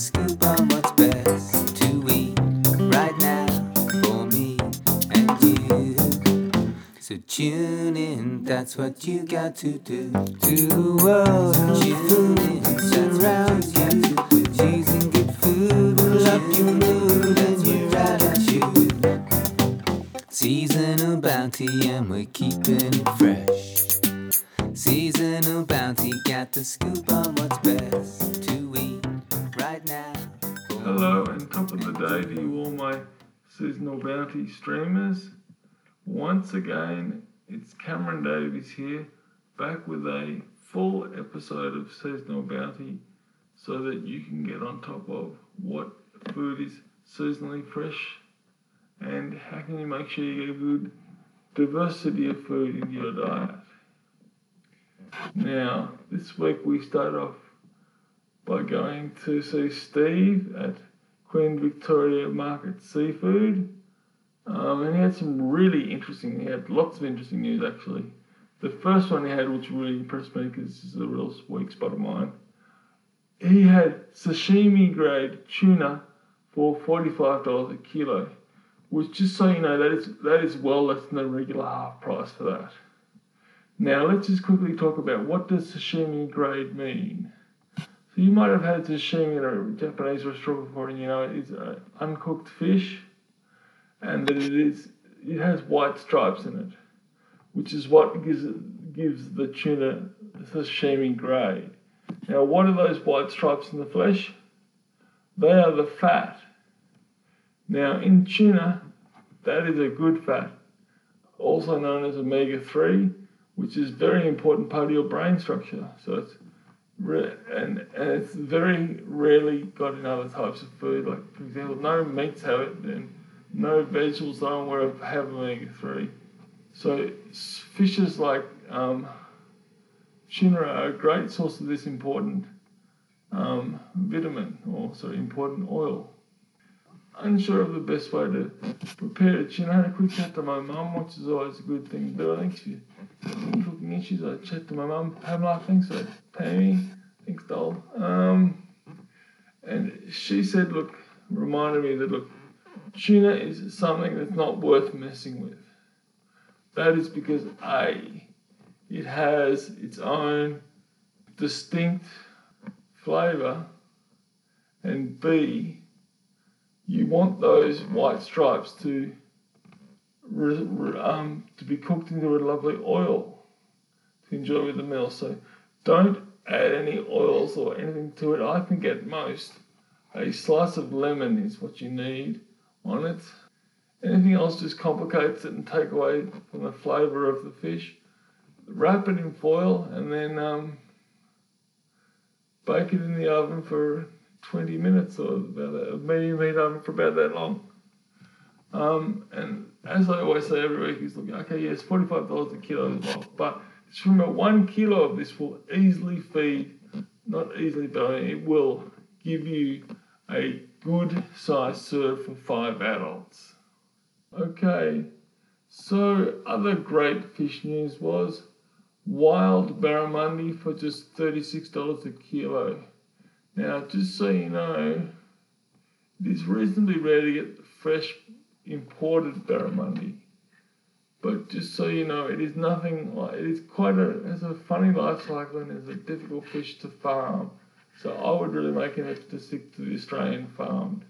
scoop on what's best to eat right now for me and you. So tune in, that's what you got to do. To the world, tune in, surrounds you. And good food will up your mood and your attitude. Seasonal bounty, and we're keeping it fresh. Seasonal bounty, got the scoop on what's best Hello and top of the day to you all my seasonal bounty streamers. Once again, it's Cameron Davies here, back with a full episode of Seasonal Bounty so that you can get on top of what food is seasonally fresh and how can you make sure you get a good diversity of food in your diet. Now, this week we start off by going to see Steve at Queen Victoria Market Seafood. Um, and he had some really interesting, he had lots of interesting news actually. The first one he had, which really impressed me because this is a real weak spot of mine, he had sashimi grade tuna for $45 a kilo, which just so you know, that is, that is well less than the regular half price for that. Now let's just quickly talk about what does sashimi grade mean. You might have had sashimi in a Japanese restaurant before, and you know it's uh, uncooked fish, and that it is it has white stripes in it, which is what gives it, gives the tuna sashimi grade. Now, what are those white stripes in the flesh? They are the fat. Now, in tuna, that is a good fat, also known as omega three, which is a very important part of your brain structure. So it's and, and it's very rarely got in other types of food. Like for example, no meats have it, and no vegetables I'm aware of have omega three. So fishes like um, tuna are a great source of this important um, vitamin, or sorry, important oil. Unsure of the best way to prepare it. You know, I quick chat to my mum, which is always a good thing do. I think she any cooking issues, I chat to my mum, Pamela, thanks for Pammy, thanks doll. Um, and she said, look, reminded me that look, tuna is something that's not worth messing with. That is because A, it has its own distinct flavour, and B, you want those white stripes to um, to be cooked into a lovely oil to enjoy with the meal. So don't add any oils or anything to it. I think at most a slice of lemon is what you need on it. Anything else just complicates it and take away from the flavour of the fish. Wrap it in foil and then um, bake it in the oven for 20 minutes or medium heat oven for about that long. Um, and as I always say every week, he's looking, okay, yes, $45 a kilo but it's from a one kilo of this will easily feed, not easily, but it will give you a good size serve for five adults. Okay, so other great fish news was wild barramundi for just $36 a kilo. Now, just so you know, it is reasonably rare to get fresh imported barramundi. But just so you know, it is nothing like it is quite a has a funny life cycle and is a difficult fish to farm. So I would really make an effort to stick to the Australian farmed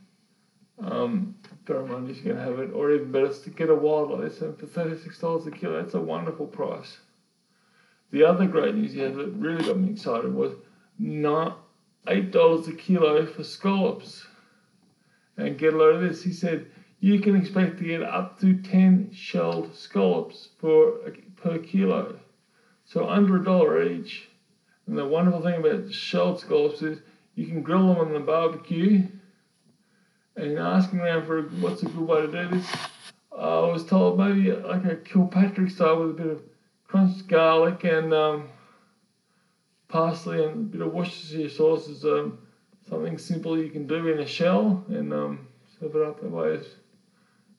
um, barramundi if you're gonna have it, or even better, to get a wild this. And for thirty six dollars a kilo, that's a wonderful price. The other great news he had that really got me excited was not eight dollars a kilo for scallops. And get a load of this. He said you can expect to get up to 10 shelled scallops for per kilo. So under a dollar each. And the wonderful thing about shelled scallops is you can grill them on the barbecue. And asking around for what's a good way to do this, I was told maybe like a Kilpatrick style with a bit of crunched garlic and um, parsley and a bit of Worcestershire sauce is um, something simple you can do in a shell and um, serve it up that way.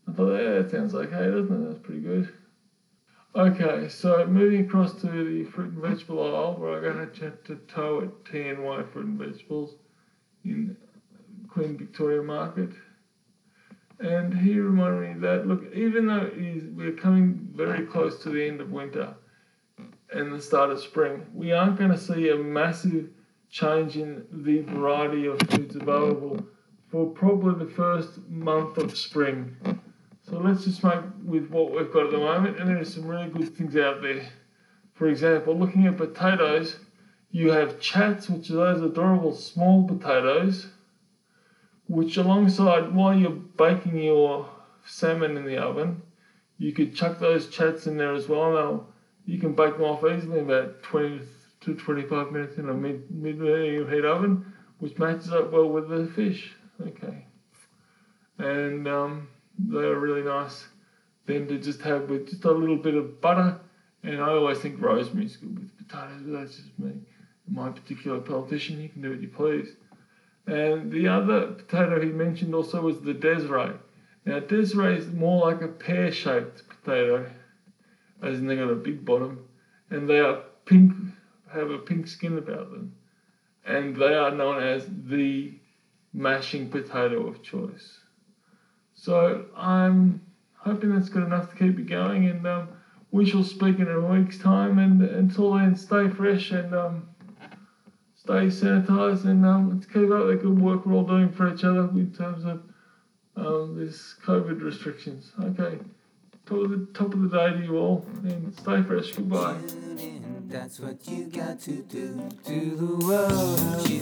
I thought, yeah, that sounds okay, doesn't it? That's pretty good. Okay, so moving across to the fruit and vegetable aisle, where I'm going to chat to Toe at TNY Fruit and Vegetables in Queen Victoria Market. And he reminded me that look, even though we're coming very close to the end of winter and the start of spring, we aren't going to see a massive change in the variety of foods available for probably the first month of spring. So let's just make with what we've got at the moment, and there are some really good things out there. For example, looking at potatoes, you have chats, which are those adorable small potatoes which alongside while you're baking your salmon in the oven, you could chuck those chats in there as well. Now you can bake them off easily in about 20 to 25 minutes in a mid, medium heat oven, which matches up well with the fish. Okay, and um, they're really nice. Then to just have with just a little bit of butter, and I always think rosemary is good with potatoes, but that's just me. My particular politician, you can do what you please. And the other potato he mentioned also was the Desiree. Now, Desiree is more like a pear shaped potato, as in they got a big bottom, and they are pink, have a pink skin about them. And they are known as the mashing potato of choice. So I'm hoping that's good enough to keep it going, and um, we shall speak in a week's time. And until then, stay fresh and um, stay sanitised and um, let's keep up the good work we're all doing for each other in terms of um, this COVID restrictions. Okay, top of the top of the day to you all, and stay fresh. Goodbye. That's what you got to do to the world. You.